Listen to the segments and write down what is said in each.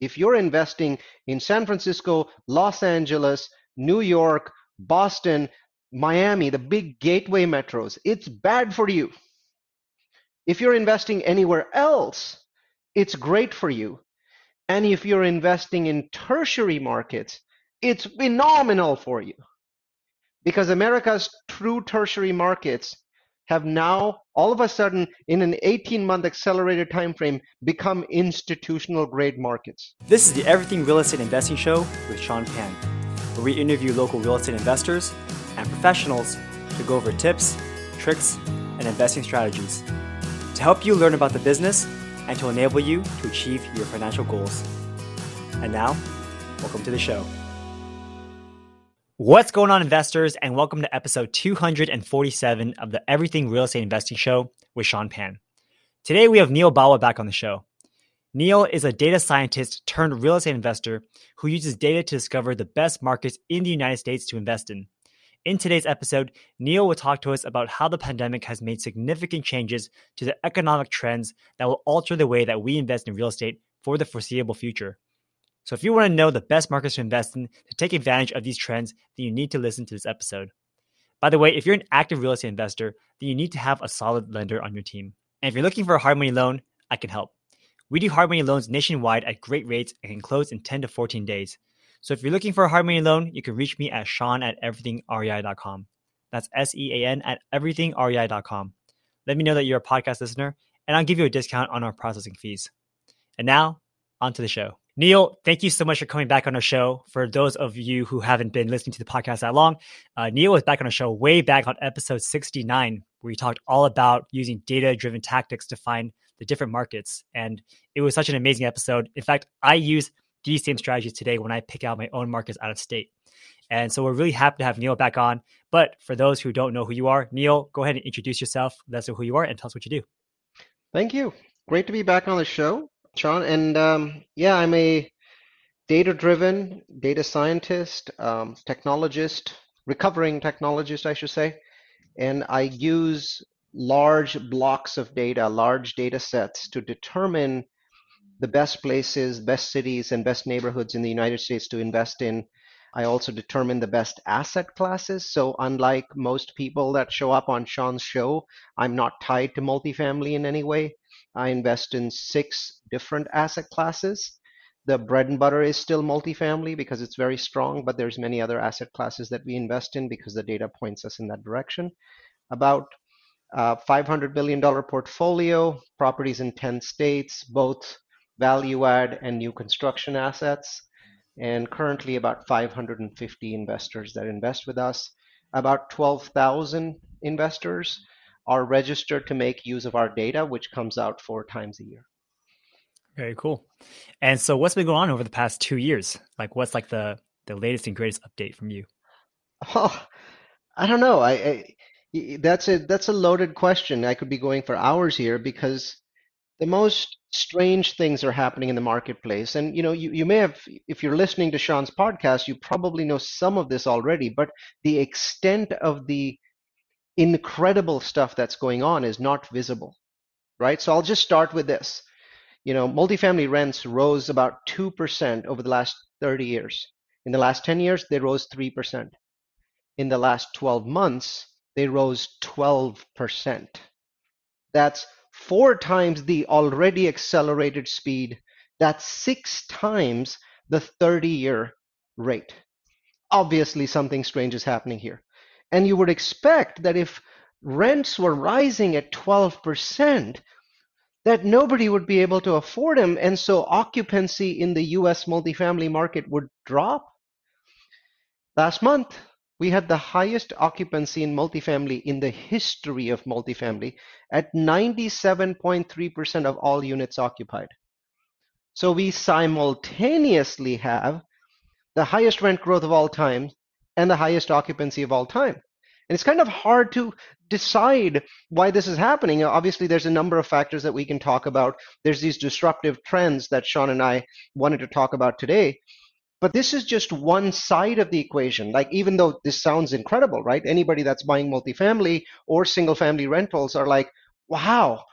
If you're investing in San Francisco, Los Angeles, New York, Boston, Miami, the big gateway metros, it's bad for you. If you're investing anywhere else, it's great for you. And if you're investing in tertiary markets, it's phenomenal for you. Because America's true tertiary markets have now all of a sudden in an 18 month accelerated time frame become institutional grade markets. This is the Everything Real Estate Investing Show with Sean Pan, where we interview local real estate investors and professionals to go over tips, tricks, and investing strategies to help you learn about the business and to enable you to achieve your financial goals. And now, welcome to the show. What's going on, investors, and welcome to episode 247 of the Everything Real Estate Investing Show with Sean Pan. Today, we have Neal Bawa back on the show. Neal is a data scientist turned real estate investor who uses data to discover the best markets in the United States to invest in. In today's episode, Neal will talk to us about how the pandemic has made significant changes to the economic trends that will alter the way that we invest in real estate for the foreseeable future. So if you want to know the best markets to invest in to take advantage of these trends, then you need to listen to this episode. By the way, if you're an active real estate investor, then you need to have a solid lender on your team. And if you're looking for a hard money loan, I can help. We do hard money loans nationwide at great rates and can close in 10 to 14 days. So if you're looking for a hard money loan, you can reach me at Sean at everythingrei.com. That's S E A N at everythingrei.com. Let me know that you're a podcast listener, and I'll give you a discount on our processing fees. And now, on to the show. Neal, thank you so much for coming back on our show. For those of you who haven't been listening to the podcast that long, uh, Neal was back on our show way back on episode 69, where we talked all about using data driven tactics to find the different markets. And it was such an amazing episode. In fact, I use these same strategies today when I pick out my own markets out of state. And so we're really happy to have Neal back on. But for those who don't know who you are, Neal, go ahead and introduce yourself. Let us know who you are and tell us what you do. Thank you. Great to be back on the show. Sean. And um, yeah, I'm a data driven data scientist, um, technologist, recovering technologist, I should say. And I use large blocks of data, large data sets to determine the best places, best cities, and best neighborhoods in the United States to invest in. I also determine the best asset classes. So, unlike most people that show up on Sean's show, I'm not tied to multifamily in any way. I invest in six different asset classes. The bread and butter is still multifamily because it's very strong, but there's many other asset classes that we invest in because the data points us in that direction. About uh, $500 billion portfolio, properties in 10 states, both value add and new construction assets, and currently about 550 investors that invest with us. About 12,000 investors are registered to make use of our data, which comes out four times a year. Very cool. And so, what's been going on over the past two years? Like, what's like the the latest and greatest update from you? Oh, I don't know. I, I that's a that's a loaded question. I could be going for hours here because the most strange things are happening in the marketplace. And you know, you, you may have, if you're listening to Sean's podcast, you probably know some of this already, but the extent of the incredible stuff that's going on is not visible, right? So I'll just start with this. You know, multifamily rents rose about 2% over the last 30 years. In the last 10 years, they rose 3%. In the last 12 months, they rose 12%. That's four times the already accelerated speed. That's six times the 30 year rate. Obviously, something strange is happening here. And you would expect that if rents were rising at 12%, that nobody would be able to afford them. And so occupancy in the US multifamily market would drop. Last month, we had the highest occupancy in multifamily in the history of multifamily at 97.3% of all units occupied. So we simultaneously have the highest rent growth of all time and the highest occupancy of all time. And it's kind of hard to decide why this is happening. Obviously, there's a number of factors that we can talk about. There's these disruptive trends that Sean and I wanted to talk about today. But this is just one side of the equation. Like, even though this sounds incredible, right? Anybody that's buying multifamily or single family rentals are like, wow,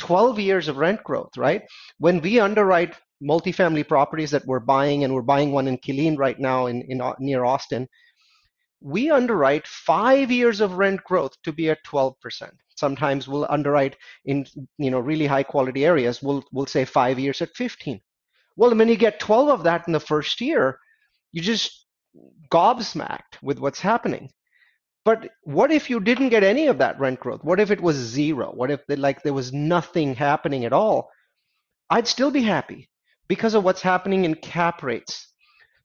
12 years of rent growth, right? When we underwrite multifamily properties that we're buying, and we're buying one in Killeen right now in, in near Austin, we underwrite five years of rent growth to be at 12%. Sometimes we'll underwrite in you know really high quality areas. We'll we'll say five years at 15. Well, when you get 12 of that in the first year, you just gobsmacked with what's happening. But what if you didn't get any of that rent growth? What if it was zero? What if like there was nothing happening at all? I'd still be happy because of what's happening in cap rates.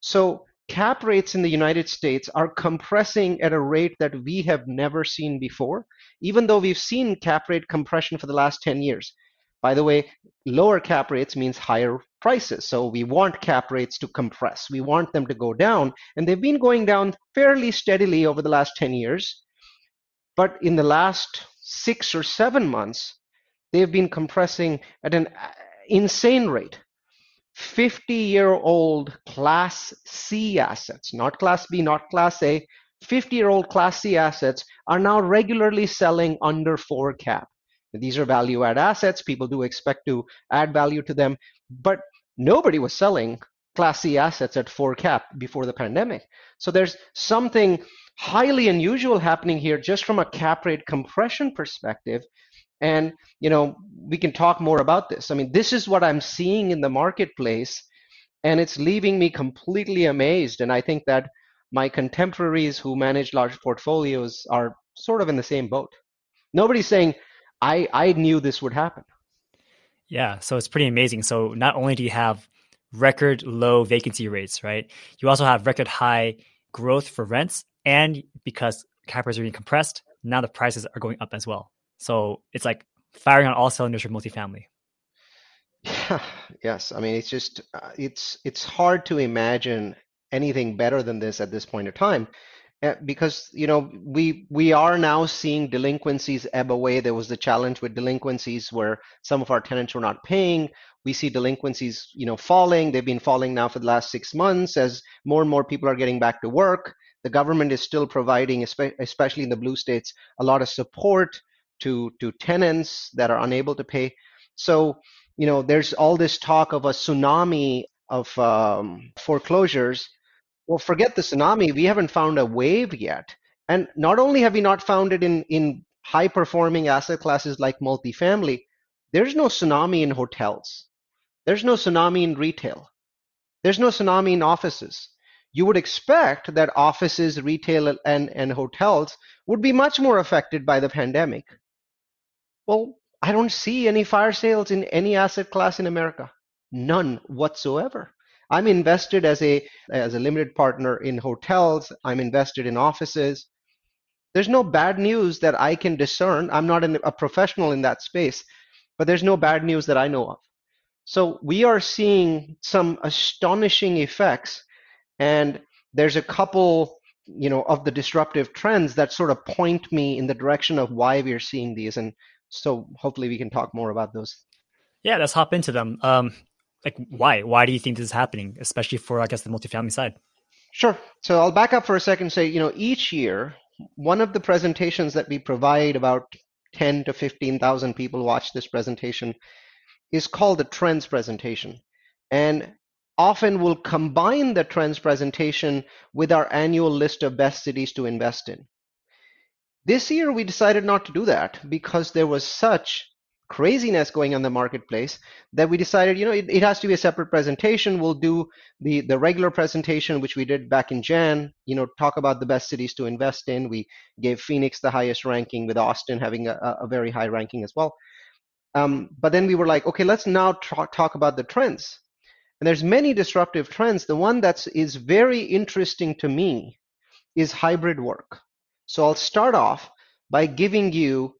So cap rates in the United States are compressing at a rate that we have never seen before, even though we've seen cap rate compression for the last 10 years. By the way, lower cap rates means higher prices. So we want cap rates to compress. We want them to go down. And they've been going down fairly steadily over the last 10 years. But in the last six or seven months, they've been compressing at an uh, insane rate. 50 year old Class C assets, not Class B, not Class A, 50 year old Class C assets are now regularly selling under 4 cap. These are value add assets. People do expect to add value to them, but nobody was selling Class C assets at 4 cap before the pandemic. So there's something highly unusual happening here just from a cap rate compression perspective and you know, we can talk more about this. I mean, this is what I'm seeing in the marketplace, and it's leaving me completely amazed. And I think that my contemporaries who manage large portfolios are sort of in the same boat. Nobody's saying, I, I knew this would happen. Yeah, so it's pretty amazing. So not only do you have record low vacancy rates, right? You also have record high growth for rents, and because cap rates are being compressed, now the prices are going up as well. So it's like firing on all cylinders for multifamily. Yeah, yes. I mean, it's just uh, it's it's hard to imagine anything better than this at this point in time, uh, because you know we we are now seeing delinquencies ebb away. There was the challenge with delinquencies where some of our tenants were not paying. We see delinquencies, you know, falling. They've been falling now for the last six months as more and more people are getting back to work. The government is still providing, especially in the blue states, a lot of support to to tenants that are unable to pay. So you know, there's all this talk of a tsunami of um, foreclosures. Well, forget the tsunami. We haven't found a wave yet. And not only have we not found it in, in high performing asset classes like multifamily, there's no tsunami in hotels. There's no tsunami in retail. There's no tsunami in offices. You would expect that offices, retail, and, and hotels would be much more affected by the pandemic. Well, I don't see any fire sales in any asset class in America. None whatsoever. I'm invested as a as a limited partner in hotels. I'm invested in offices. There's no bad news that I can discern. I'm not a professional in that space, but there's no bad news that I know of. So we are seeing some astonishing effects, and there's a couple, you know, of the disruptive trends that sort of point me in the direction of why we're seeing these. And so hopefully we can talk more about those. Yeah, let's hop into them. Um, like why? Why do you think this is happening, especially for I guess the multifamily side? Sure. So I'll back up for a second and say, you know, each year, one of the presentations that we provide about 10 to 15,000 people watch this presentation is called the trends presentation. And often we'll combine the trends presentation with our annual list of best cities to invest in. This year, we decided not to do that because there was such craziness going on the marketplace that we decided, you know, it, it, has to be a separate presentation. We'll do the the regular presentation, which we did back in Jan. You know, talk about the best cities to invest in. We gave Phoenix the highest ranking, with Austin having a, a very high ranking as well. Um, but then we were like, okay, let's now talk, talk about the trends. And there's many disruptive trends. The one that is very interesting to me is hybrid work. So I'll start off by giving you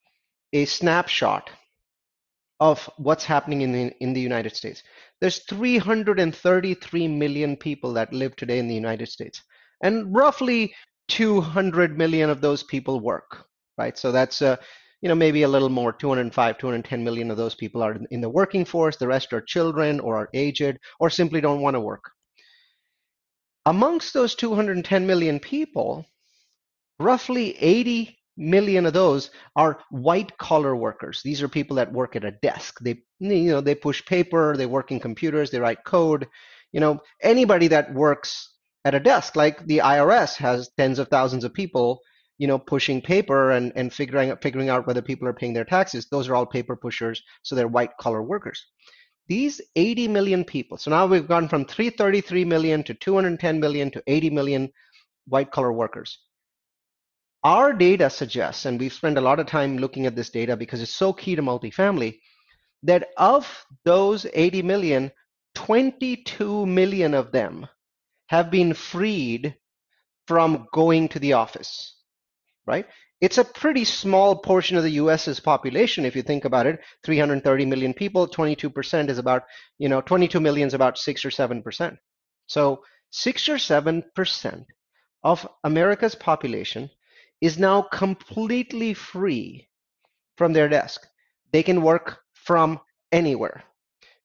a snapshot of what's happening in the, in the United States. There's 333 million people that live today in the United States, and roughly 200 million of those people work, right? So that's uh, you know maybe a little more 205 210 million of those people are in the working force the rest are children or are aged or simply don't want to work amongst those 210 million people roughly 80 million of those are white collar workers. These are people that work at a desk. They you know they push paper, they work in computers, they write code. You know anybody that works at a desk, like the IRS has tens of thousands of people, you know, pushing paper and, and figuring out figuring out whether people are paying their taxes. Those are all paper pushers, so they're white collar workers. These 80 million people. So now we've gone from 333 million to 210 million to 80 million white collar workers. Our data suggests, and we've spent a lot of time looking at this data because it's so key to multifamily, that of those 80 million, 22 million of them have been freed from going to the office, right? It's a pretty small portion of the US's population if you think about it. 330 million people, 22% is about, you know, 22 million is about 6 or 7%. So 6 or 7% of America's population is now completely free from their desk. They can work from anywhere.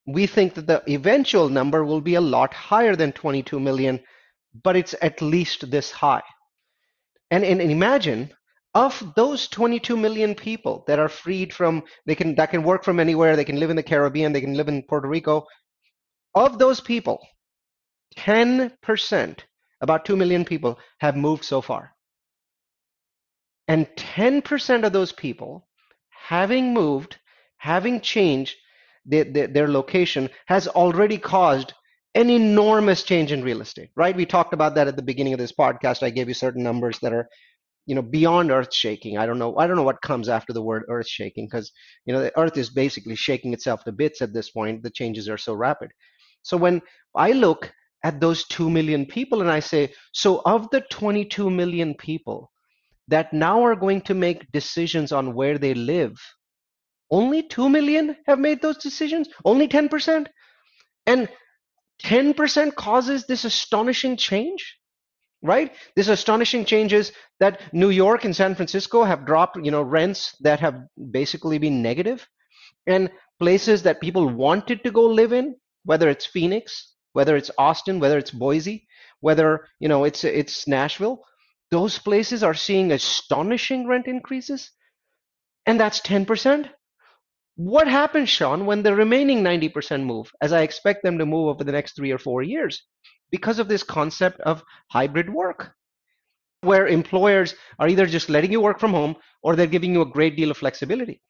We think that the eventual number will be a lot higher than 22 million, but it's at least this high. And, and, imagine of those 22 million people that are freed from they can that can work from anywhere, they can live in the Caribbean, they can live in Puerto Rico. Of those people, 10%, about 2 million people have moved so far. And 10% of those people, having moved, having changed their, their, their, location, has already caused an enormous change in real estate, right? We talked about that at the beginning of this podcast. I gave you certain numbers that are, you know, beyond earth shaking. I don't know. I don't know what comes after the word earth shaking because, you know, the earth is basically shaking itself to bits at this point. The changes are so rapid. So when I look at those 2 million people and I say, so of the 22 million people, that now are going to make decisions on where they live. Only 2 million have made those decisions? Only 10%? And 10% causes this astonishing change? Right? This astonishing change is that New York and San Francisco have dropped, you know, rents that have basically been negative, and places that people wanted to go live in, whether it's Phoenix, whether it's Austin, whether it's Boise, whether you know it's it's Nashville, those places are seeing astonishing rent increases, and that's 10%. What happens, Sean, when the remaining 90% move, as I expect them to move over the next three or four years, because of this concept of hybrid work, where employers are either just letting you work from home or they're giving you a great deal of flexibility.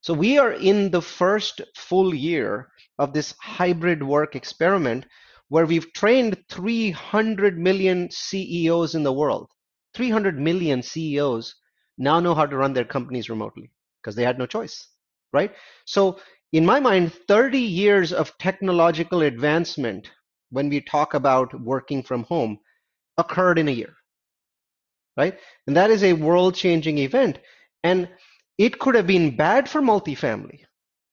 So we are in the first full year of this hybrid work experiment where we've trained 300 million CEOs in the world. 300 million CEOs now know how to run their companies remotely because they had no choice, right? So, in my mind, 30 years of technological advancement when we talk about working from home occurred in a year, right? And that is a world changing event. And it could have been bad for multifamily.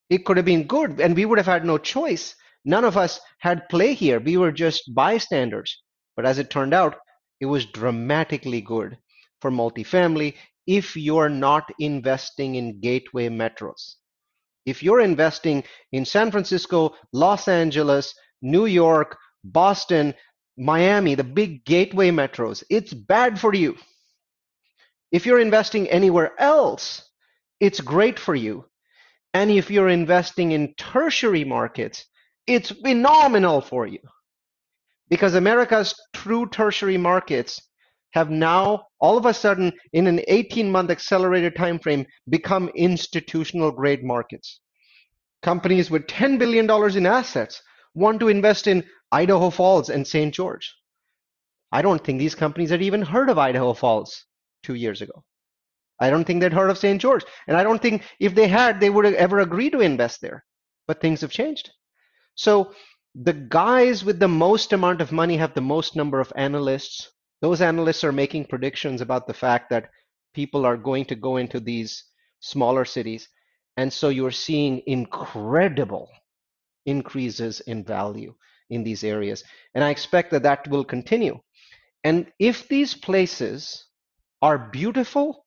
It could have been good, and we would have had no choice None of us had play here. We were just bystanders. But as it turned out, it was dramatically good for multifamily if you're not investing in gateway metros. If you're investing in San Francisco, Los Angeles, New York, Boston, Miami, the big gateway metros, it's bad for you. If you're investing anywhere else, it's great for you. And if you're investing in tertiary markets, it's phenomenal for you. Because America's true tertiary markets have now all of a sudden in an 18 month accelerated time frame become institutional grade markets. Companies with 10 billion dollars in assets want to invest in idaho falls and st george. I don't think these companies had even heard of idaho falls two years ago. I don't think they'd heard of st george. And i don't think if they had they would have ever agreed to invest there. But things have changed so the guys with the most amount of money have the most number of analysts. Those analysts are making predictions about the fact that people are going to go into these smaller cities. And so you're seeing incredible increases in value in these areas. And I expect that that will continue. And if these places are beautiful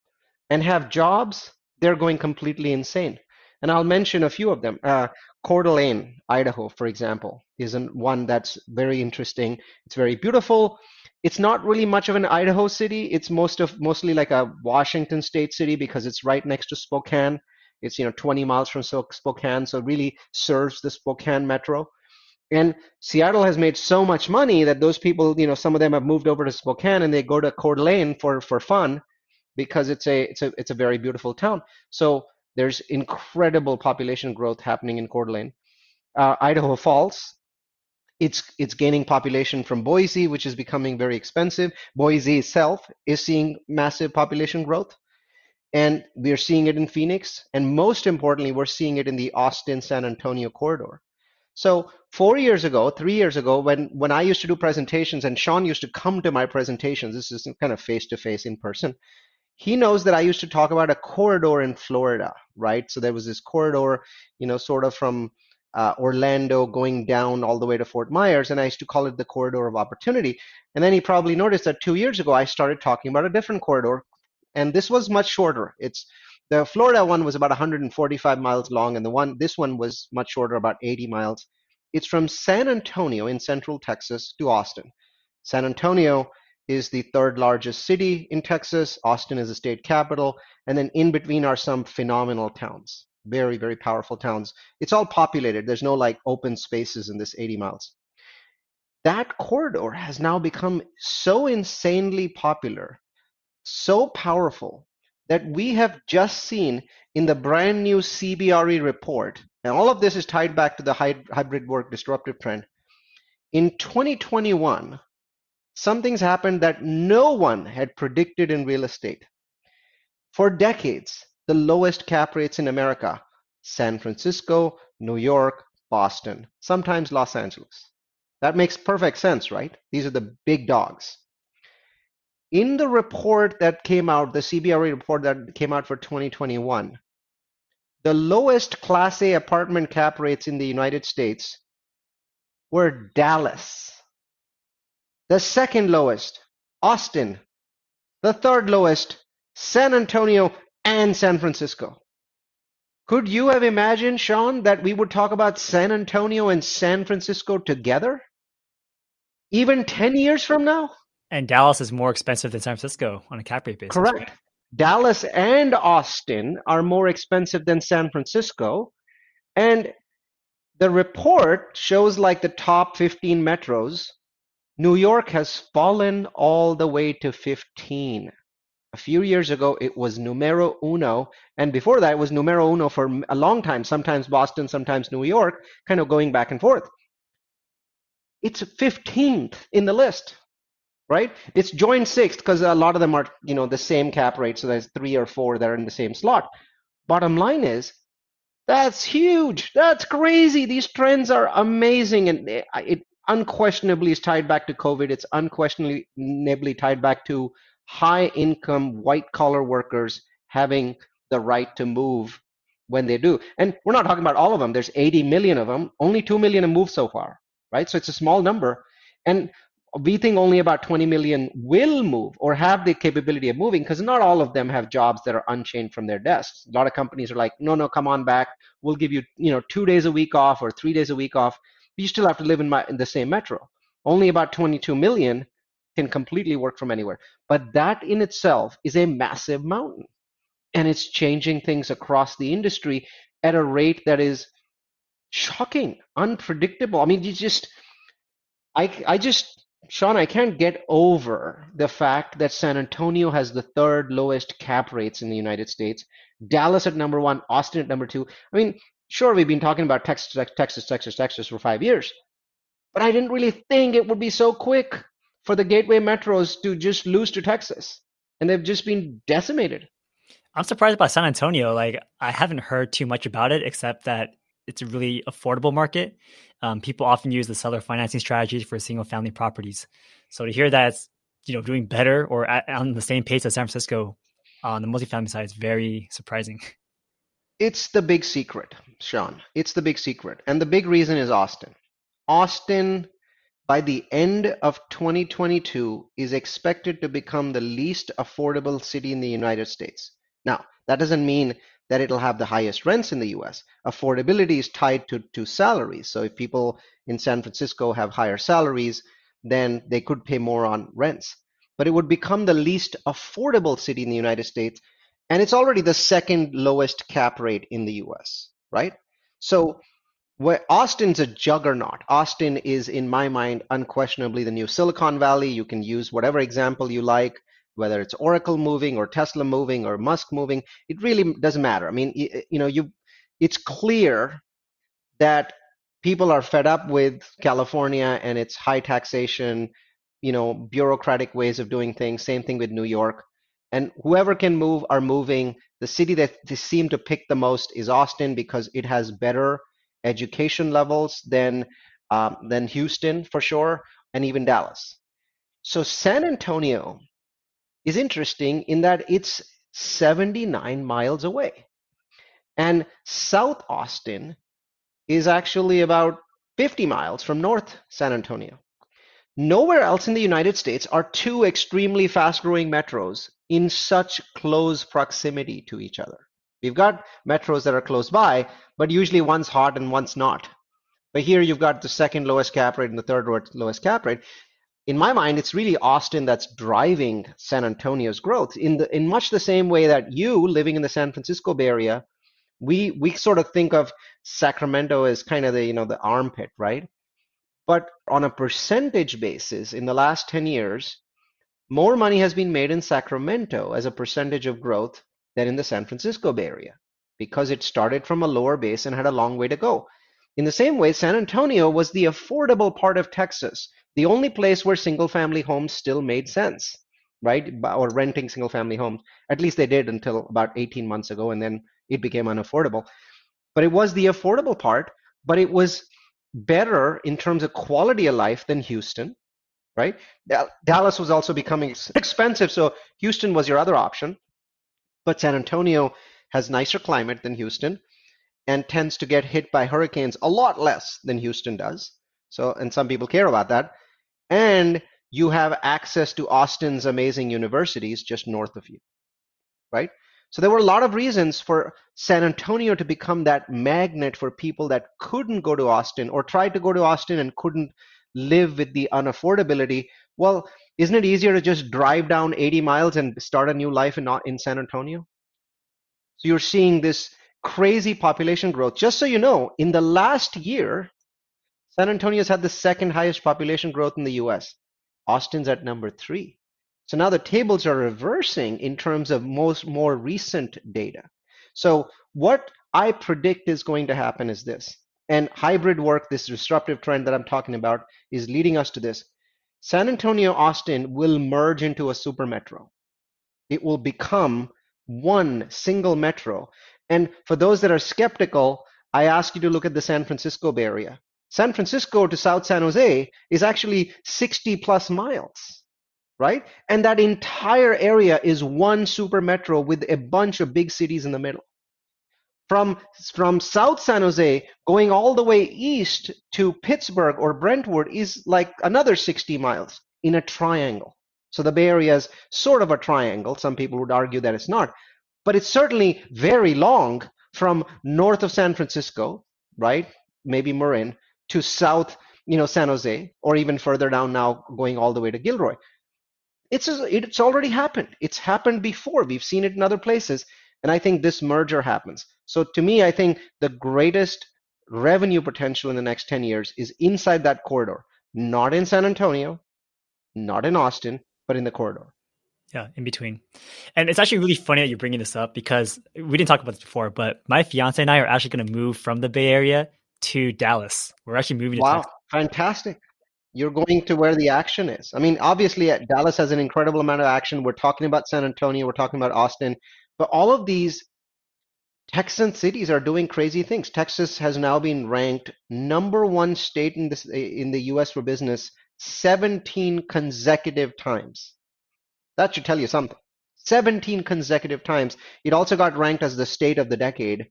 and have jobs, they're going completely insane. And I'll mention a few of them. Uh, Coeur d'Alene, Idaho, for example, is one that's very interesting. It's very beautiful. it's not really much of an Idaho city. It's most of mostly like a Washington state city because it's right next to Spokane. It's you know 20 miles from Spokane, so really serves the Spokane metro. And Seattle has made so much money that those people, you know, some of them have moved over to Spokane and they go to Coeur d'Alene for for fun because it's a it's a it's a very beautiful town. So there's incredible population growth happening in Coeur d'Alene. Uh, Idaho Falls, it's it's gaining population from Boise, which is becoming very expensive. Boise itself is seeing massive population growth, and we're seeing it in Phoenix, and most importantly, we're seeing it in the Austin San Antonio corridor. So four years ago, three years ago, when when I used to do presentations, and Sean used to come to my presentations, this is kind of face to face in person. He knows that I used to talk about a corridor in Florida, right? So there was this corridor, you know, sort of from uh, Orlando going down all the way to Fort Myers, and I used to call it the corridor of opportunity. And then he probably noticed that two years ago I started talking about a different corridor, and this was much shorter. It's the Florida one was about 145 miles long, and the one this one was much shorter, about 80 miles. It's from San Antonio in central Texas to Austin. San Antonio is the third largest city in Texas. Austin is the state capital, and then in between are some phenomenal towns very very powerful towns. It's all populated. There's no like open spaces in this 80 miles. That corridor has now become so insanely popular so powerful that we have just seen in the brand new CBRE report and all of this is tied back to the hybrid work disruptive trend. In 2021 something's happened that no one had predicted in real estate for decades the lowest cap rates in America San Francisco, New York, Boston, sometimes Los Angeles. That makes perfect sense, right? These are the big dogs. In the report that came out, the CBRE report that came out for 2021, the lowest Class A apartment cap rates in the United States were Dallas. The second lowest, Austin. The third lowest, San Antonio and San Francisco. Could you have imagined, Sean, that we would talk about San Antonio and San Francisco together? Even 10 years from now? And Dallas is more expensive than San Francisco on a cap rate basis. Correct. Right? Dallas and Austin are more expensive than San Francisco. And the report shows like the top 15 metros. New York has fallen all the way to 15. A few years ago, it was numero uno, and before that, it was numero uno for a long time, sometimes Boston, sometimes New York, kind of going back and forth. It's 15th in the list, right? It's joined sixth because a lot of them are, you know, the same cap rate, so there's three or four that are in the same slot. Bottom line is, that's huge. That's crazy. These trends are amazing, and eh, it, it unquestionably is tied back to COVID. It's unquestionably tied back to high income white collar workers having the right to move when they do. And we're not talking about all of them. There's 80 million of them. Only 2 million have moved so far, right? So it's a small number. And we think only about 20 million will move or have the capability of moving because not all of them have jobs that are unchained from their desks. A lot of companies are like, no, no, come on back. We'll give you, you know, two days a week off or three days a week off. But you still have to live in, my, in the same metro. Only about 22 million can completely work from anywhere. But that in itself is a massive mountain. And it's changing things across the industry at a rate that is shocking, unpredictable. I mean, you just, I, I just, Sean, I can't get over the fact that San Antonio has the third lowest cap rates in the United States, Dallas at number one, Austin at number two. I mean, sure, we've been talking about Texas, Texas, Texas, Texas for five years, but I didn't really think it would be so quick for the gateway metros to just lose to Texas, and they've just been decimated. I'm surprised about San Antonio. Like I haven't heard too much about it, except that it's a really affordable market. Um, people often use the seller financing strategies for single family properties. So to hear that it's you know doing better or at, on the same pace as San Francisco on the multifamily side is very surprising. It's the big secret, Sean. It's the big secret, and the big reason is Austin. Austin by the end of 2022 is expected to become the least affordable city in the United States. Now, that doesn't mean that it'll have the highest rents in the US. Affordability is tied to, to salaries. So if people in San Francisco have higher salaries, then they could pay more on rents. But it would become the least affordable city in the United States. And it's already the second lowest cap rate in the US, right? So where Austin's a juggernaut. Austin is, in my mind, unquestionably the new Silicon Valley. You can use whatever example you like, whether it's Oracle moving or Tesla moving or Musk moving. It really doesn't matter. I mean, you know, you it's clear that people are fed up with California and its high taxation, you know, bureaucratic ways of doing things. Same thing with New York. And whoever can move are moving. The city that they seem to pick the most is Austin because it has better education levels than um, than Houston for sure, and even Dallas. So San Antonio is interesting in that it's 79 miles away, and South Austin is actually about 50 miles from North San Antonio. Nowhere else in the United States are two extremely fast growing metros in such close proximity to each other. We've got metros that are close by, but usually one's hot and one's not. But here you've got the second lowest cap rate and the third lowest cap rate. In my mind, it's really Austin that's driving San Antonio's growth in the in much the same way that you living in the San Francisco Bay Area, we we sort of think of Sacramento as kind of the you know the armpit, right? But on a percentage basis, in the last 10 years, more money has been made in Sacramento as a percentage of growth than in the San Francisco Bay Area because it started from a lower base and had a long way to go. In the same way, San Antonio was the affordable part of Texas, the only place where single family homes still made sense, right? Or renting single family homes. At least they did until about 18 months ago, and then it became unaffordable. But it was the affordable part, but it was better in terms of quality of life than Houston, right? Dallas was also becoming expensive, so Houston was your other option. But San Antonio has nicer climate than Houston and tends to get hit by hurricanes a lot less than Houston does. So, and some people care about that. And you have access to Austin's amazing universities just north of you, right? So there were a lot of reasons for San Antonio to become that magnet for people that couldn't go to Austin or tried to go to Austin and couldn't live with the unaffordability. Well, isn't it easier to just drive down 80 miles and start a new life in, in San Antonio? So you're seeing this crazy population growth. Just so you know, in the last year, San Antonio's had the second highest population growth in the US. Austin's at number three. So now the tables are reversing in terms of most more recent data. So what I predict is going to happen is this. And hybrid work, this disruptive trend that I'm talking about, is leading us to this. San Antonio Austin will merge into a super metro. It will become one single metro. And for those that are skeptical, I ask you to look at the San Francisco Bay Area. San Francisco to South San Jose is actually 60 plus miles, right? And that entire area is one super metro with a bunch of big cities in the middle. From, from South San Jose going all the way east to Pittsburgh or Brentwood is like another 60 miles in a triangle. So the Bay Area is sort of a triangle. Some people would argue that it's not, but it's certainly very long from north of San Francisco, right? Maybe Marin to south, you know, San Jose, or even further down now, going all the way to Gilroy. It's it's already happened. It's happened before. We've seen it in other places. And I think this merger happens. So to me, I think the greatest revenue potential in the next 10 years is inside that corridor, not in San Antonio, not in Austin, but in the corridor. Yeah, in between. And it's actually really funny that you're bringing this up because we didn't talk about this before, but my fiance and I are actually going to move from the Bay Area to Dallas. We're actually moving to Wow, Texas. fantastic. You're going to where the action is. I mean, obviously, uh, Dallas has an incredible amount of action. We're talking about San Antonio, we're talking about Austin, but all of these Texan cities are doing crazy things. Texas has now been ranked number one state in this in the U.S. for business 17 consecutive times. That should tell you something. 17 consecutive times. It also got ranked as the state of the decade,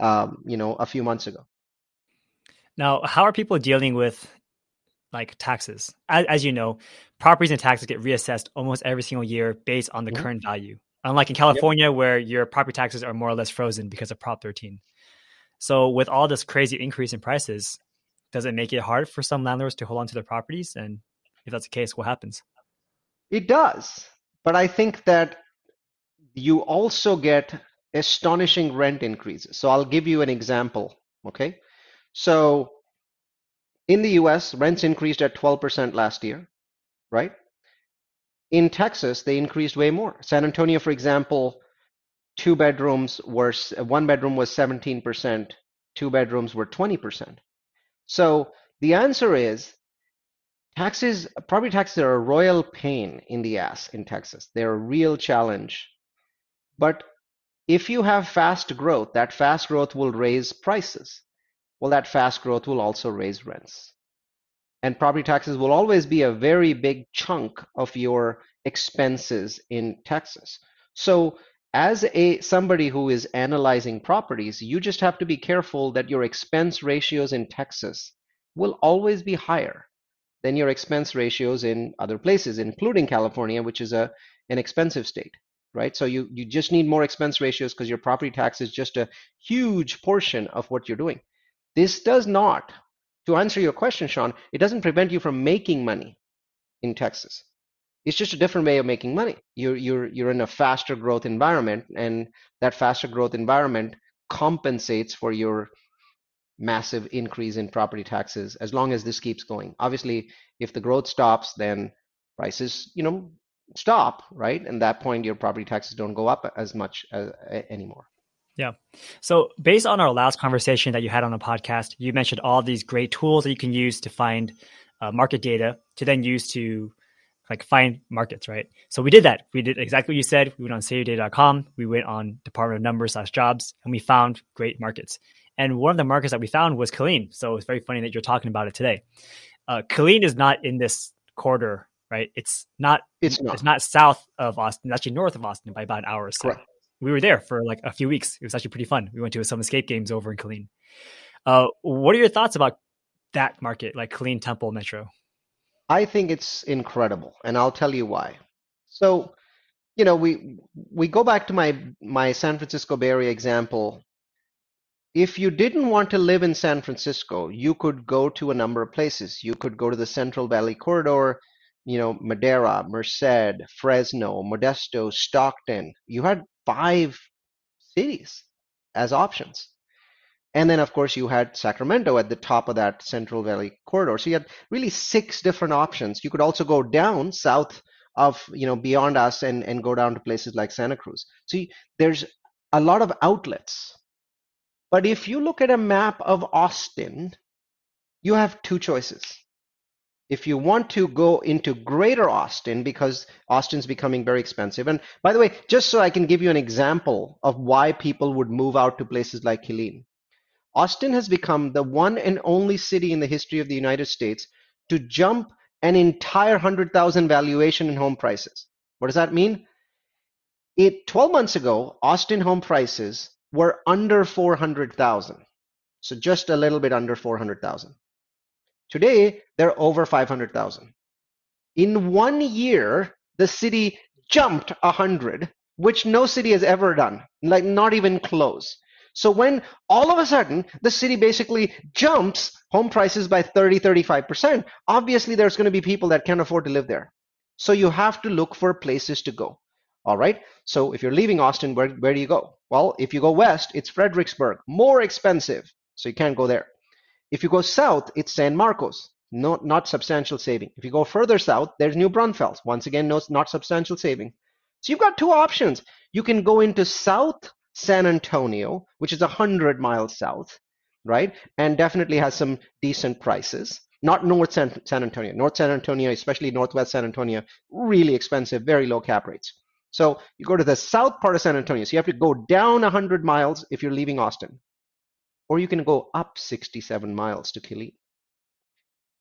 um, you know, a few months ago. Now, how are people dealing with like taxes? As, as you know, properties and taxes get reassessed almost every single year based on the Mhm. current value. Unlike in California, where your property taxes are more or less frozen because of Prop 13. So, with all this crazy increase in prices, does it make it hard for some landlords to hold on to their properties? And if that's the case, what happens? It does. But I think that you also get astonishing rent increases. So I'll give you an example. Okay. So in the US, rents increased at 12% last year, right? In Texas, they increased way more. San Antonio, for example, two bedrooms were one bedroom was 17%, two bedrooms were 20%. So the answer is taxes, property taxes are a royal pain in the ass in Texas. They're a real challenge. But if you have fast growth, that fast growth will raise prices. Well, that fast growth will also raise rents. And property taxes will always be a very big chunk of your expenses in Texas. So as a somebody who is analyzing properties, you just have to be careful that your expense ratios in Texas will always be higher than your expense ratios in other places, including California, which is a an expensive state, right? So you you just need more expense ratios because your property tax is just a huge portion of what you're doing. This does not, to answer your question, Sean, it doesn't prevent you from making money in Texas. It's just a different way of making money. You're you're you're in a faster growth environment, and that faster growth environment compensates for your massive increase in property taxes as long as this keeps going. Obviously, if the growth stops, then prices, you know, stop, right? And that point, your property taxes don't go up as much uh, as, anymore. Yeah. So, based on our last conversation that you had on the podcast, you mentioned all these great tools that you can use to find uh, market data to then use to like find markets, right? So we did that. We did exactly what you said. We went on savyordata.com. We went on Department of Numbers slash jobs, and we found great markets. And one of the markets that we found was Killeen. So it's very funny that you're talking about it today. Uh, Killeen is not in this corridor, right? It's not. It's not. It's not south of Austin. It's actually north of Austin by about an hour. Or so Correct. We were there for like a few weeks. It was actually pretty fun. We went to some escape games over in Killeen. Uh, what are your thoughts about that market, like Killeen Temple Metro? I think it's incredible, and I'll tell you why. So, you know, we we go back to my my San Francisco Bay Area example. If you didn't want to live in San Francisco, you could go to a number of places. You could go to the Central Valley Corridor, you know, Madera, Merced, Fresno, Modesto, Stockton. You had five cities as options. And then, of course, you had Sacramento at the top of that Central Valley corridor. So you had really six different options. You could also go down south of, you know, beyond us and, and go down to places like Santa Cruz. So you, there's a lot of outlets. But if you look at a map of Austin, you have two choices. If you want to go into greater Austin, because Austin's becoming very expensive. And by the way, just so I can give you an example of why people would move out to places like Killeen Austin has become the one and only city in the history of the United States to jump an entire 100,000 valuation in home prices. What does that mean? It 12 months ago, Austin home prices were under 400,000. So just a little bit under 400,000. Today, they're over 500,000. In one year, the city jumped 100, which no city has ever done, like not even close. So when all of a sudden the city basically jumps home prices by 30, 35%, obviously there's going to be people that can't afford to live there. So you have to look for places to go. All right. So if you're leaving Austin, where, where do you go? Well, if you go west, it's Fredericksburg, more expensive. So you can't go there. If you go south, it's San Marcos, not, not substantial saving. If you go further south, there's New Braunfels. Once again, no, not substantial saving. So you've got two options. You can go into South San Antonio, which is 100 miles south, right? And definitely has some decent prices. Not North San, San Antonio. North San Antonio, especially Northwest San Antonio, really expensive, very low cap rates. So you go to the south part of San Antonio. So you have to go down 100 miles if you're leaving Austin. Or you can go up 67 miles to Killeen.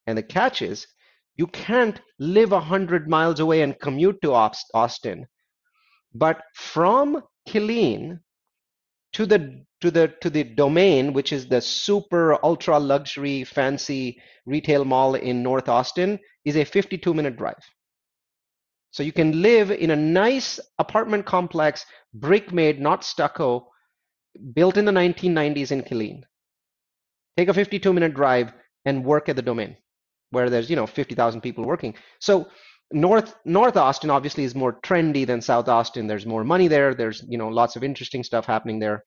And the catch is you can't live 100 miles away and commute to Austin. But from Killeen to the to the to the domain which is the super ultra luxury fancy retail mall in north austin is a 52 minute drive so you can live in a nice apartment complex brick made not stucco built in the 1990s in killeen take a 52 minute drive and work at the domain where there's you know 50,000 people working. So North North Austin obviously is more trendy than South Austin. There's more money there. There's you know lots of interesting stuff happening there.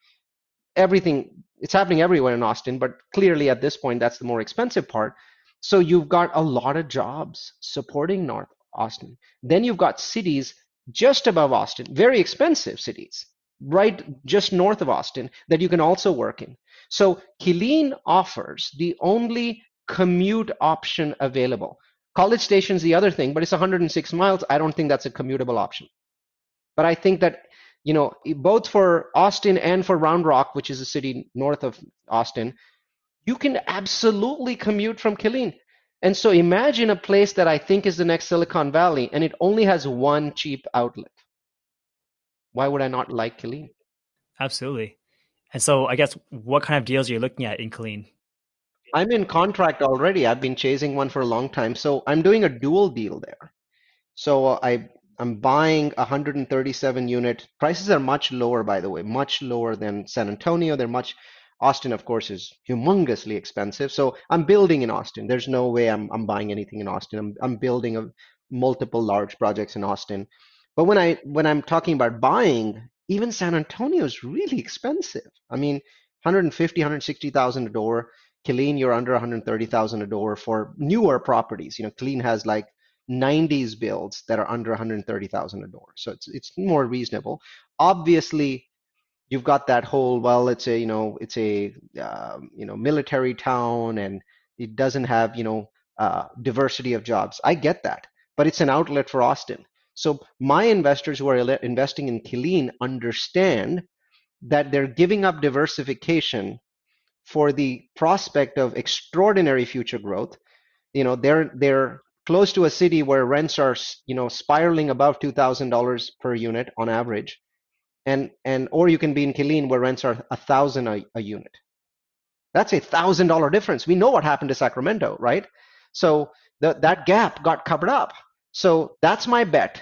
Everything it's happening everywhere in Austin, but clearly at this point that's the more expensive part. So you've got a lot of jobs supporting North Austin. Then you've got cities just above Austin, very expensive cities, right just north of Austin that you can also work in. So Killeen offers the only commute option available. College Station's the other thing, but it's 106 miles. I don't think that's a commutable option. But I think that, you know, both for Austin and for Round Rock, which is a city north of Austin, you can absolutely commute from Killeen. And so imagine a place that I think is the next Silicon Valley and it only has one cheap outlet. Why would I not like Killeen? Absolutely. And so I guess what kind of deals are you looking at in Killeen? I'm in contract already. I've been chasing one for a long time. So I'm doing a dual deal there. So uh, I I'm buying 137 unit. Prices are much lower, by the way, much lower than San Antonio. They're much. Austin, of course, is humongously expensive. So I'm building in Austin. There's no way I'm I'm buying anything in Austin. I'm I'm building a, multiple large projects in Austin. But when I when I'm talking about buying, even San Antonio is really expensive. I mean, 150, 160,000 a door. Killeen, you're under 130,000 a door for newer properties. You know, Killeen has like 90s builds that are under 130,000 a door. So it's it's more reasonable. Obviously, you've got that whole well, it's a you know it's a um, you know military town and it doesn't have you know uh, diversity of jobs. I get that, but it's an outlet for Austin. So my investors who are investing in Killeen understand that they're giving up diversification for the prospect of extraordinary future growth. You know, they're they're close to a city where rents are you know spiraling above two thousand dollars per unit on average, and and or you can be in Killeen where rents are a thousand a unit. That's a thousand dollar difference. We know what happened to Sacramento, right? So the, that gap got covered up. So that's my bet.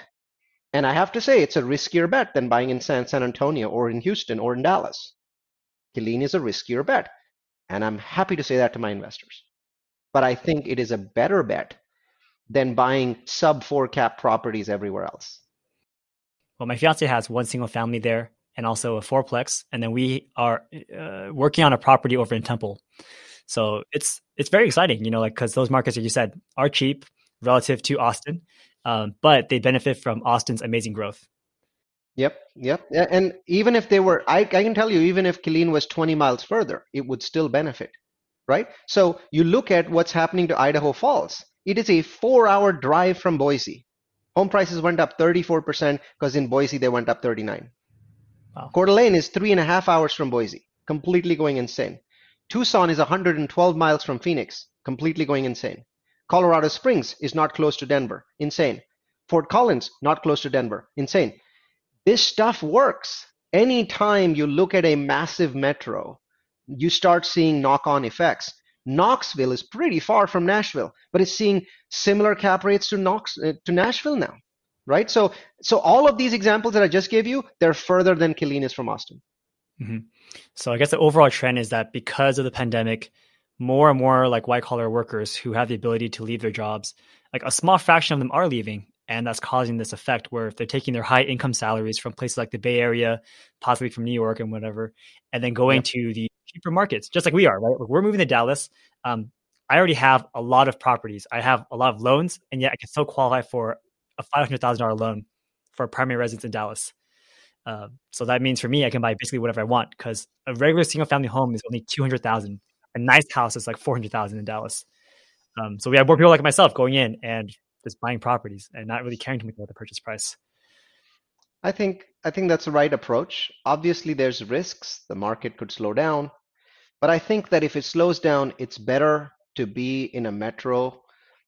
And I have to say, it's a riskier bet than buying in San, San Antonio or in Houston or in Dallas. Killeen is a riskier bet. And I'm happy to say that to my investors. But I think it is a better bet than buying sub four cap properties everywhere else. Well, my fiance has one single family there and also a fourplex, and then we are uh, working on a property over in Temple. So it's it's very exciting, you know, like because those markets, like you said, are cheap relative to Austin, um, but they benefit from Austin's amazing growth. Yep, yep. And even if they were, I, I can tell you, even if Killeen was 20 miles further, it would still benefit, right? So you look at what's happening to Idaho Falls. It is a four hour drive from Boise. Home prices went up 34% because in Boise they went up 39. Wow. Coeur d'Alene is three and a half hours from Boise, completely going insane. Tucson is 112 miles from Phoenix, completely going insane. Colorado Springs is not close to Denver, insane. Fort Collins, not close to Denver, insane. This stuff works. Anytime you look at a massive metro, you start seeing knock on effects. Knoxville is pretty far from Nashville, but it's seeing similar cap rates to Knox uh, to Nashville now, right? So, so all of these examples that I just gave you, they're further than Killeen is from Austin. Mm-hmm. So, I guess the overall trend is that because of the pandemic, more and more like white collar workers who have the ability to leave their jobs, like a small fraction of them are leaving, and that's causing this effect where if they're taking their high income salaries from places like the Bay Area, possibly from New York and whatever, and then going to the cheaper markets, just like we are, right? Like we're moving to Dallas. Um, I already have a lot of properties. I have a lot of loans, and yet I can still qualify for a five hundred thousand dollar loan for a primary residence in Dallas. Uh, so that means for me, I can buy basically whatever I want because a regular single family home is only two hundred thousand. A nice house is like four hundred thousand in Dallas. Um, so we have more people like myself going in and just buying properties and not really caring too much about the purchase price. I think I think that's the right approach. Obviously, there's risks. The market could slow down, but I think that if it slows down, it's better to be in a metro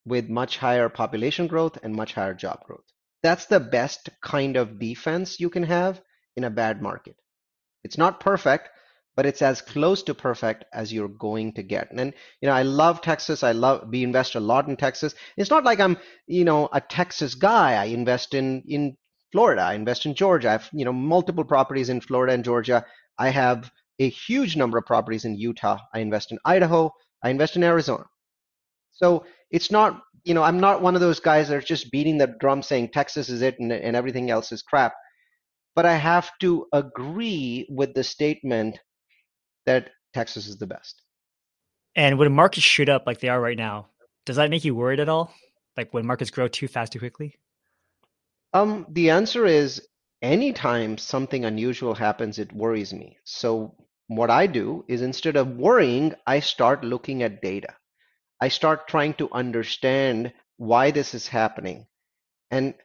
with much higher population growth and much higher job growth. That's the best kind of defense you can have in a bad market. It's not perfect, but it's as close to perfect as you're going to get. And you know, I love Texas. I love we invest a lot in Texas. It's not like I'm, you know, a Texas guy. I invest in in Florida. I invest in Georgia. I have, you know, multiple properties in Florida and Georgia. I have a huge number of properties in Utah. I invest in Idaho. I invest in Arizona. So it's not, you know, I'm not one of those guys that are just beating the drum saying Texas is it and, and everything else is crap. But I have to agree with the statement that Texas is the best. And when markets shoot up like they are right now, does that make you worried at all? Like when markets grow too fast too quickly? Um, the answer is anytime something unusual happens, it worries me. So what I do is instead of worrying, I start looking at data. I start trying to understand why this is happening. And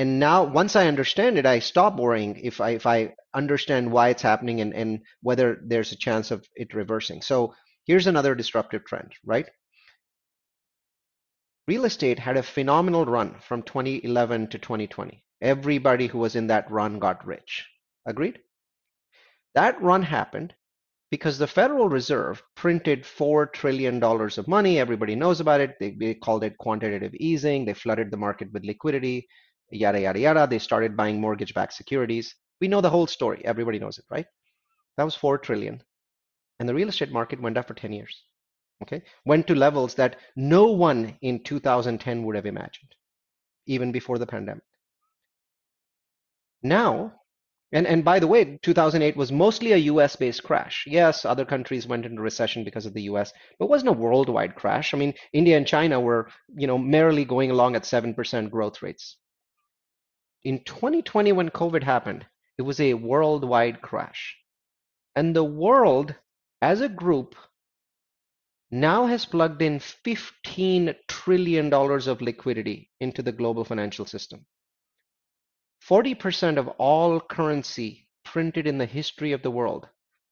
and now once I understand it, I stop worrying if I if I understand why it's happening and, and whether there's a chance of it reversing. So here's another disruptive trend, right? Real estate had a phenomenal run from 2011 to 2020. Everybody who was in that run got rich. Agreed? That run happened because the Federal Reserve printed $4 trillion of money. Everybody knows about it. They, they, called it quantitative easing. They flooded the market with liquidity, yada, yada, yada. They started buying mortgage backed securities. We know the whole story. Everybody knows it, right? That was 4 trillion. And the real estate market went up for 10 years. Okay? Went to levels that no one in 2010 would have imagined, even before the pandemic. Now, and, and by the way, 2008 was mostly a US based crash. Yes, other countries went into recession because of the US, but it wasn't a worldwide crash. I mean, India and China were, you know, merrily going along at 7% growth rates. In 2020, when COVID happened, it was a worldwide crash. And the world as a group now has plugged in $15 trillion of liquidity into the global financial system. 40% of all currency printed in the history of the world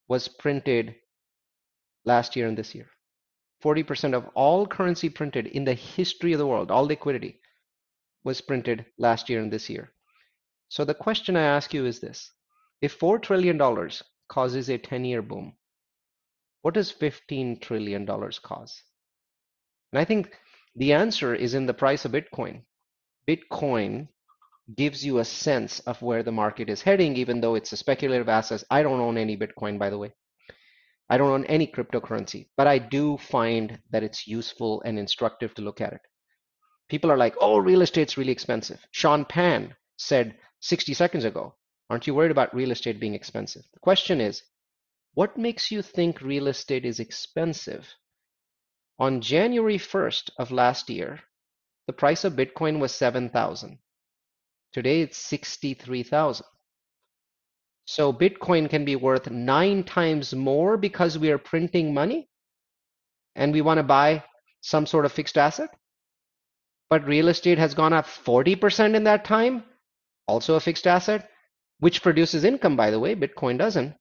was printed last year and this year. 40% of all currency printed in the history of the world, all liquidity, was printed last year and this year. So the question I ask you is this if $4 trillion causes a 10 year boom, what does $15 trillion cause? And I think the answer is in the price of Bitcoin. Bitcoin gives you a sense of where the market is heading, even though it's a speculative asset. I don't own any Bitcoin, by the way. I don't own any cryptocurrency, but I do find that it's useful and instructive to look at it. People are like, oh, real estate's really expensive. Sean Pan said 60 seconds ago, aren't you worried about real estate being expensive? The question is, what makes you think real estate is expensive? On January 1st of last year, the price of Bitcoin was 7,000. Today it's 63,000. So Bitcoin can be worth nine times more because we are printing money and we want to buy some sort of fixed asset. But real estate has gone up 40% in that time, also a fixed asset, which produces income, by the way. Bitcoin doesn't.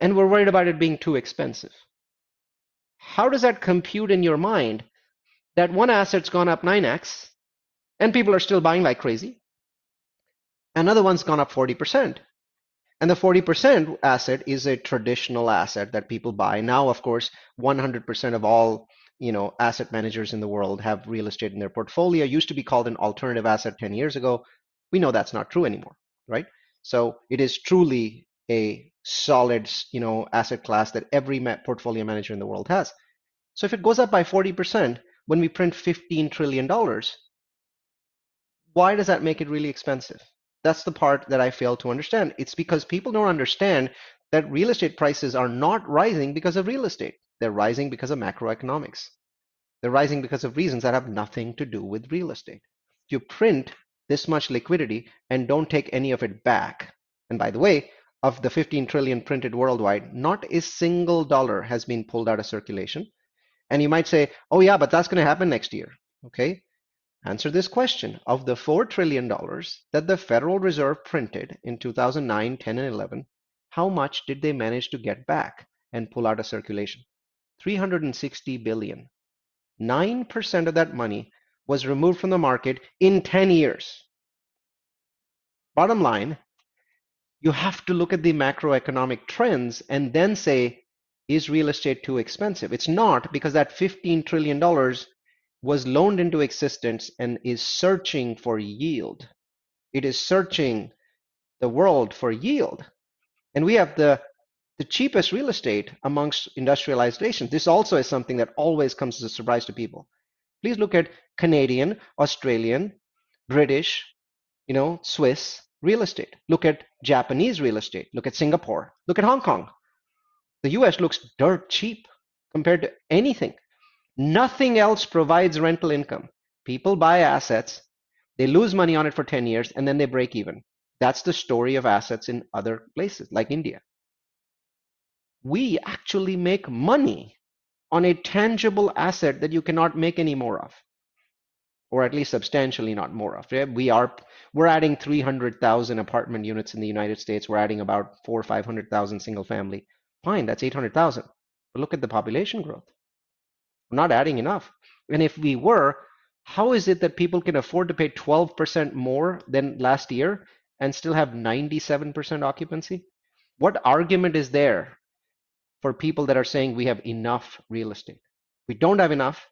And we're worried about it being too expensive. How does that compute in your mind that one asset's gone up 9x and people are still buying like crazy? Another one's gone up 40%. And the 40% asset is a traditional asset that people buy. Now, of course, 100% of all you know asset managers in the world have real estate in their portfolio. It used to be called an alternative asset 10 years ago. We know that's not true anymore, right? So it is truly a solid, you know, asset class that every portfolio manager in the world has. So if it goes up by 40% when we print 15 trillion dollars, why does that make it really expensive? That's the part that I fail to understand. It's because people don't understand that real estate prices are not rising because of real estate. They're rising because of macroeconomics. They're rising because of reasons that have nothing to do with real estate. You print this much liquidity and don't take any of it back. And by the way, of the 15 trillion printed worldwide, not a single dollar has been pulled out of circulation. And you might say, oh, yeah, but that's going to happen next year. Okay. Answer this question. Of the $4 trillion that the Federal Reserve printed in 2009, 10, and 11, how much did they manage to get back and pull out of circulation? 360 billion. 9% of that money was removed from the market in 10 years. Bottom line, you have to look at the macroeconomic trends and then say, is real estate too expensive? It's not because that $15 trillion was loaned into existence and is searching for yield. It is searching the world for yield. And we have the, the cheapest real estate amongst industrialized nations. This also is something that always comes as a surprise to people. Please look at Canadian, Australian, British, you know, Swiss real estate. Look at Japanese real estate. Look at Singapore. Look at Hong Kong. The US looks dirt cheap compared to anything. Nothing else provides rental income. People buy assets, they lose money on it for 10 years, and then they break even. That's the story of assets in other places like India. We actually make money on a tangible asset that you cannot make any more of or at least substantially not more of. We are we're adding 300,000 apartment units in the United States. We're adding about four or 500,000 single family. Fine, that's 800,000. But look at the population growth. We're not adding enough. And if we were, how is it that people can afford to pay 12% more than last year and still have 97% occupancy? What argument is there for people that are saying we have enough real estate? We don't have enough.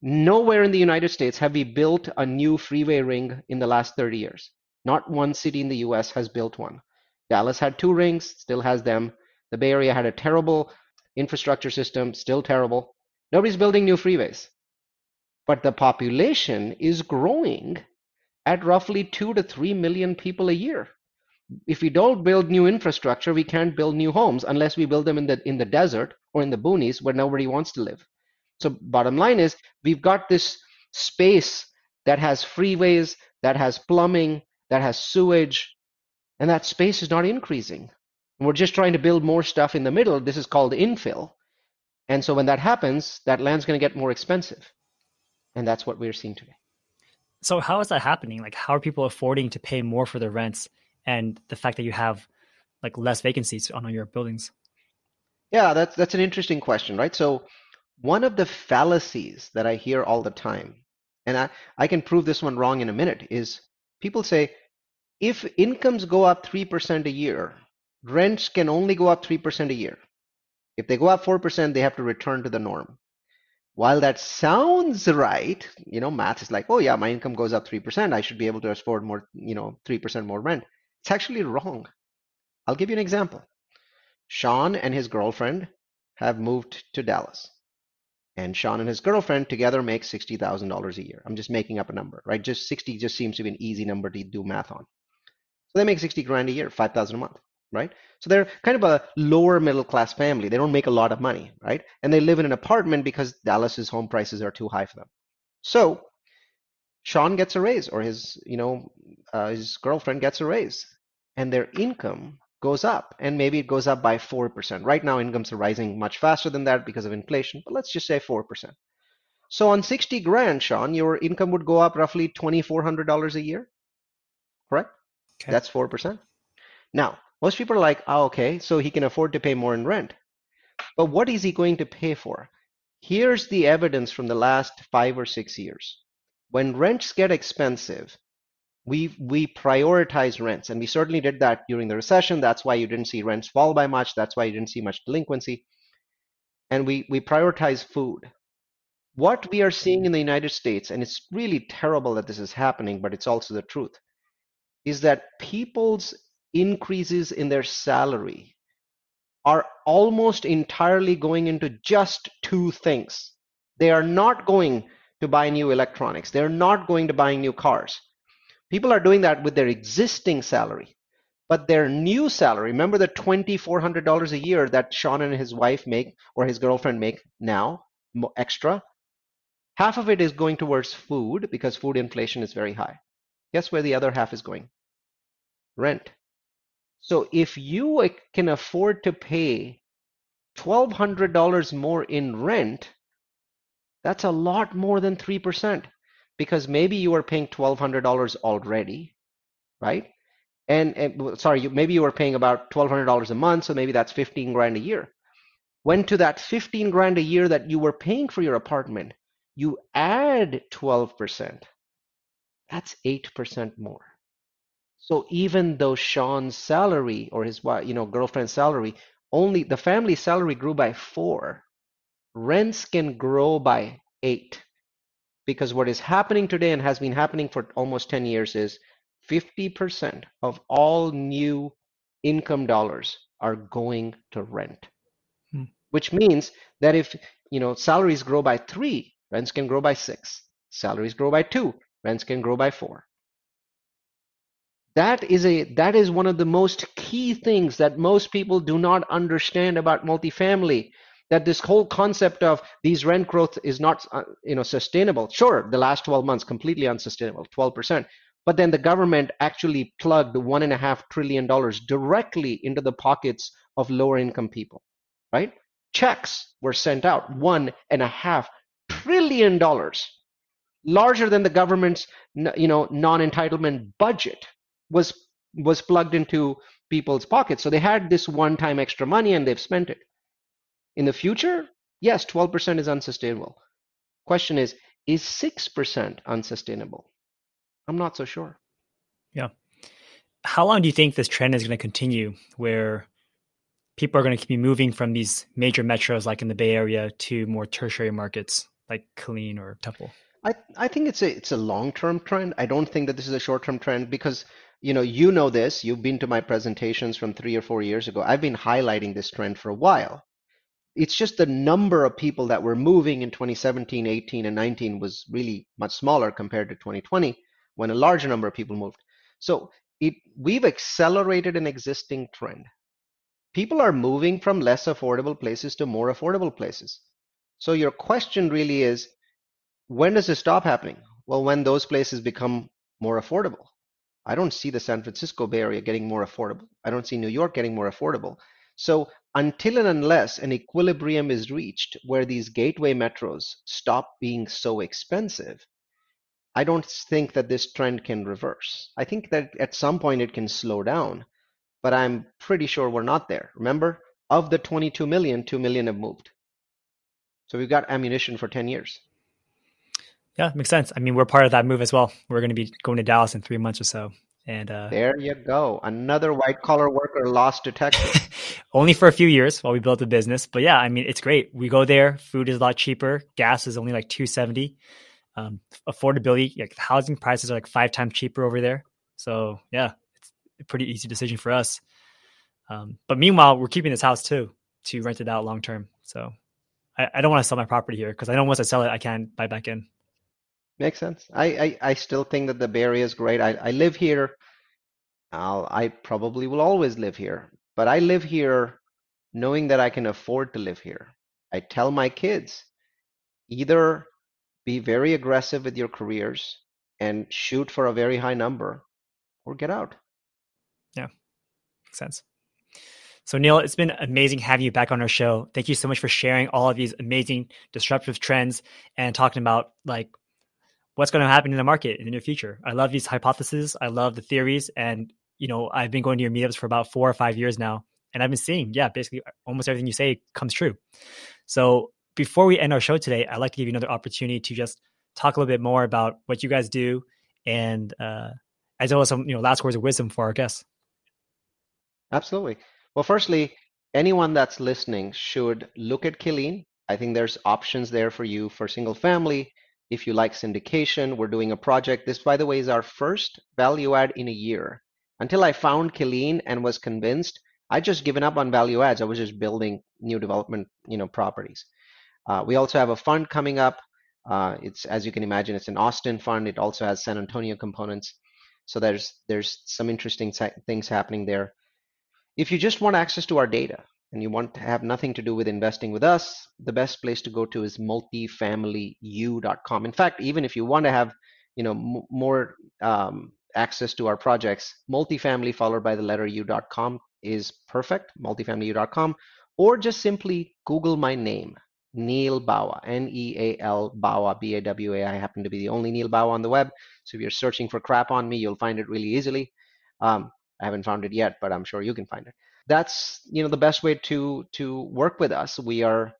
Nowhere in the United States have we built a new freeway ring in the last 30 years. Not one city in the US has built one. Dallas had two rings, still has them. The Bay Area had a terrible infrastructure system, still terrible. Nobody's building new freeways. But the population is growing at roughly 2 to 3 million people a year. If we don't build new infrastructure, we can't build new homes unless we build them in the in the desert or in the boonies where nobody wants to live. So bottom line is we've got this space that has freeways, that has plumbing, that has sewage, and that space is not increasing. And we're just trying to build more stuff in the middle. This is called infill. And so when that happens, that land's going to get more expensive. And that's what we're seeing today. So how is that happening? Like how are people affording to pay more for their rents and the fact that you have like less vacancies on your buildings? Yeah, that's that's an interesting question, right? So one of the fallacies that I hear all the time, and I, I can prove this one wrong in a minute, is people say if incomes go up 3% a year, rents can only go up 3% a year. If they go up 4%, they have to return to the norm. While that sounds right, you know, math is like, oh yeah, my income goes up 3%, I should be able to afford more, you know, 3% more rent. It's actually wrong. I'll give you an example. Sean and his girlfriend have moved to Dallas and Sean and his girlfriend together make $60,000 a year. I'm just making up a number, right? Just 60 just seems to be an easy number to do math on. So they make 60 grand a year, 5,000 a month, right? So they're kind of a lower middle class family. They don't make a lot of money, right? And they live in an apartment because Dallas's home prices are too high for them. So Sean gets a raise or his, you know, uh, his girlfriend gets a raise and their income goes up and maybe it goes up by 4%. Right now incomes are rising much faster than that because of inflation, but let's just say 4%. So on 60 grand, Sean, your income would go up roughly $2,400 a year, correct? Okay. That's 4%. Now, most people are like, oh, okay, so he can afford to pay more in rent. But what is he going to pay for? Here's the evidence from the last five or six years. When rents get expensive, we we prioritize rents and we certainly did that during the recession. That's why you didn't see rents fall by much. That's why you didn't see much delinquency. And we we prioritize food. What we are seeing in the united states and it's really terrible that this is happening but it's also the truth is that people's increases in their salary are almost entirely going into just two things. They are not going to buy new electronics. They're not going to buying new cars People are doing that with their existing salary. But their new salary, remember the $2,400 a year that Sean and his wife make or his girlfriend make now, extra? Half of it is going towards food because food inflation is very high. Guess where the other half is going? Rent. So if you uh, can afford to pay $1,200 more in rent, that's a lot more than 3% because maybe you are paying $1,200 already, right? And, and sorry, you, maybe you are paying about $1,200 a month, so maybe that's 15 grand a year. When to that 15 grand a year that you were paying for your apartment, you add 12%, that's 8% more. So even though Sean's salary or his you know girlfriend's salary only the family salary grew by 4, rents can grow by 8 because what is happening today and has been happening for almost 10 years is 50% of all new income dollars are going to rent hmm. which means that if you know salaries grow by 3 rents can grow by six. Salaries grow by two, rents can grow by four. That is a that is one of the most key things that most people do not understand about multifamily. That this whole concept of these rent growth is not uh, you know sustainable. Sure, the last 12 months completely unsustainable, 12%. But then the government actually plugged one and a half trillion dollars directly into the pockets of lower income people, right? Checks were sent out one and a half trillion dollars, larger than the government's you know non-entitlement budget was was plugged into people's pockets. So they had this one-time extra money and they've spent it. In the future, yes, 12% is unsustainable. Question is, is 6% unsustainable? I'm not so sure. Yeah. How long do you think this trend is going to continue where people are going to keep moving from these major metros like in the Bay Area to more tertiary markets like Killeen or Temple? I, I think it's a it's a long-term trend. I don't think that this is a short-term trend because you know, you know this, you've been to my presentations from three or four years ago. I've been highlighting this trend for a while. It's just the number of people that were moving in 2017, 18, and 19 was really much smaller compared to 2020 when a larger number of people moved. So it we've accelerated an existing trend. People are moving from less affordable places to more affordable places. So your question really is, when does it stop happening? Well, when those places become more affordable. I don't see the San Francisco Bay Area getting more affordable. I don't see New York getting more affordable. So until and unless an equilibrium is reached where these gateway metros stop being so expensive, I don't think that this trend can reverse. I think that at some point it can slow down, but I'm pretty sure we're not there. Remember, of the 22 million, 2 million have moved. So we've got ammunition for 10 years. Yeah, makes sense. I mean, we're part of that move as well. We're going to be going to Dallas in three months or so. And uh, there you go. Another white collar worker lost to Texas. only for a few years while we built the business. But yeah, I mean, it's great. We go there. Food is a lot cheaper. Gas is only like 270. Um, affordability, like housing prices are like five times cheaper over there. So yeah, it's a pretty easy decision for us. Um, but meanwhile, we're keeping this house too to rent it out long term. So I, I don't want to sell my property here because I know once I sell it, I can't buy back in. Makes sense. I, I, I still think that the Bay Area is great. I, I live here. I'll, I probably will always live here, but I live here knowing that I can afford to live here. I tell my kids either be very aggressive with your careers and shoot for a very high number or get out. Yeah, makes sense. So, Neal, it's been amazing having you back on our show. Thank you so much for sharing all of these amazing disruptive trends and talking about like what's going to happen in the market in the near future. I love these hypotheses. I love the theories. And, you know, I've been going to your meetups for about four or five years now. And I've been seeing, yeah, basically almost everything you say comes true. So before we end our show today, I'd like to give you another opportunity to just talk a little bit more about what you guys do and uh, as well as some, you know, last words of wisdom for our guests. Absolutely. Well, firstly, anyone that's listening should look at Killeen. I think there's options there for you for single family, if you like syndication, we're doing a project. This, by the way, is our first value add in a year. Until I found Killeen and was convinced, I just given up on value adds. I was just building new development, you know, properties. Uh, we also have a fund coming up. Uh, it's as you can imagine, it's an Austin fund. It also has San Antonio components. So there's there's some interesting things happening there. If you just want access to our data, and you want to have nothing to do with investing with us, the best place to go to is multifamilyu.com. In fact, even if you want to have, you know, m- more um, access to our projects, multifamily followed by the letter u.com is perfect, multifamilyu.com, or just simply Google my name, Neal Bawa, N-E-A-L Bawa, B-A-W-A. I happen to be the only Neal Bawa on the web. So if you're searching for crap on me, you'll find it really easily. Um, I haven't found it yet, but I'm sure you can find it that's you know the best way to to work with us. We are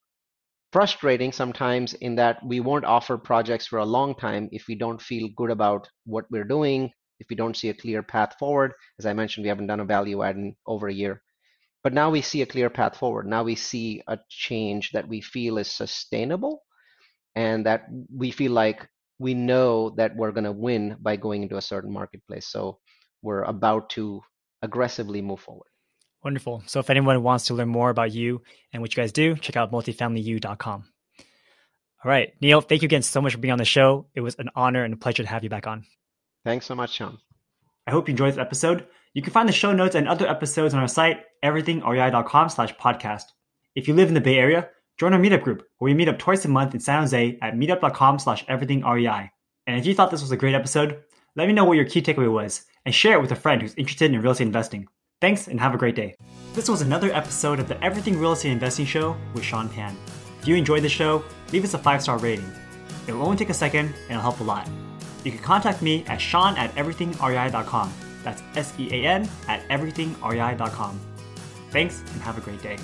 frustrating sometimes in that we won't offer projects for a long time if we don't feel good about what we're doing if we don't see a clear path forward. As i mentioned we haven't done a value add in over a year. But now we see a clear path forward. Now we see a change that we feel is sustainable and that we feel like we know that we're going to win by going into a certain marketplace. So we're about to aggressively move forward Wonderful. So if anyone wants to learn more about you and what you guys do, check out multifamilyU.com. All right, Neal, thank you again so much for being on the show. It was an honor and a pleasure to have you back on. Thanks so much, Sean. I hope you enjoyed this episode. You can find the show notes and other episodes on our site, everythingrei.com slash podcast. If you live in the Bay Area, join our meetup group where we meet up twice a month in San Jose at meetup.com slash everythingrei. And if you thought this was a great episode, let me know what your key takeaway was and share it with a friend who's interested in real estate investing. Thanks and have a great day. This was another episode of the Everything Real Estate Investing Show with Sean Pan. If you enjoyed the show, leave us a five star rating. It will only take a second and it'll help a lot. You can contact me at sean at everythingrei.com. That's S E A N at everythingrei.com. Thanks and have a great day.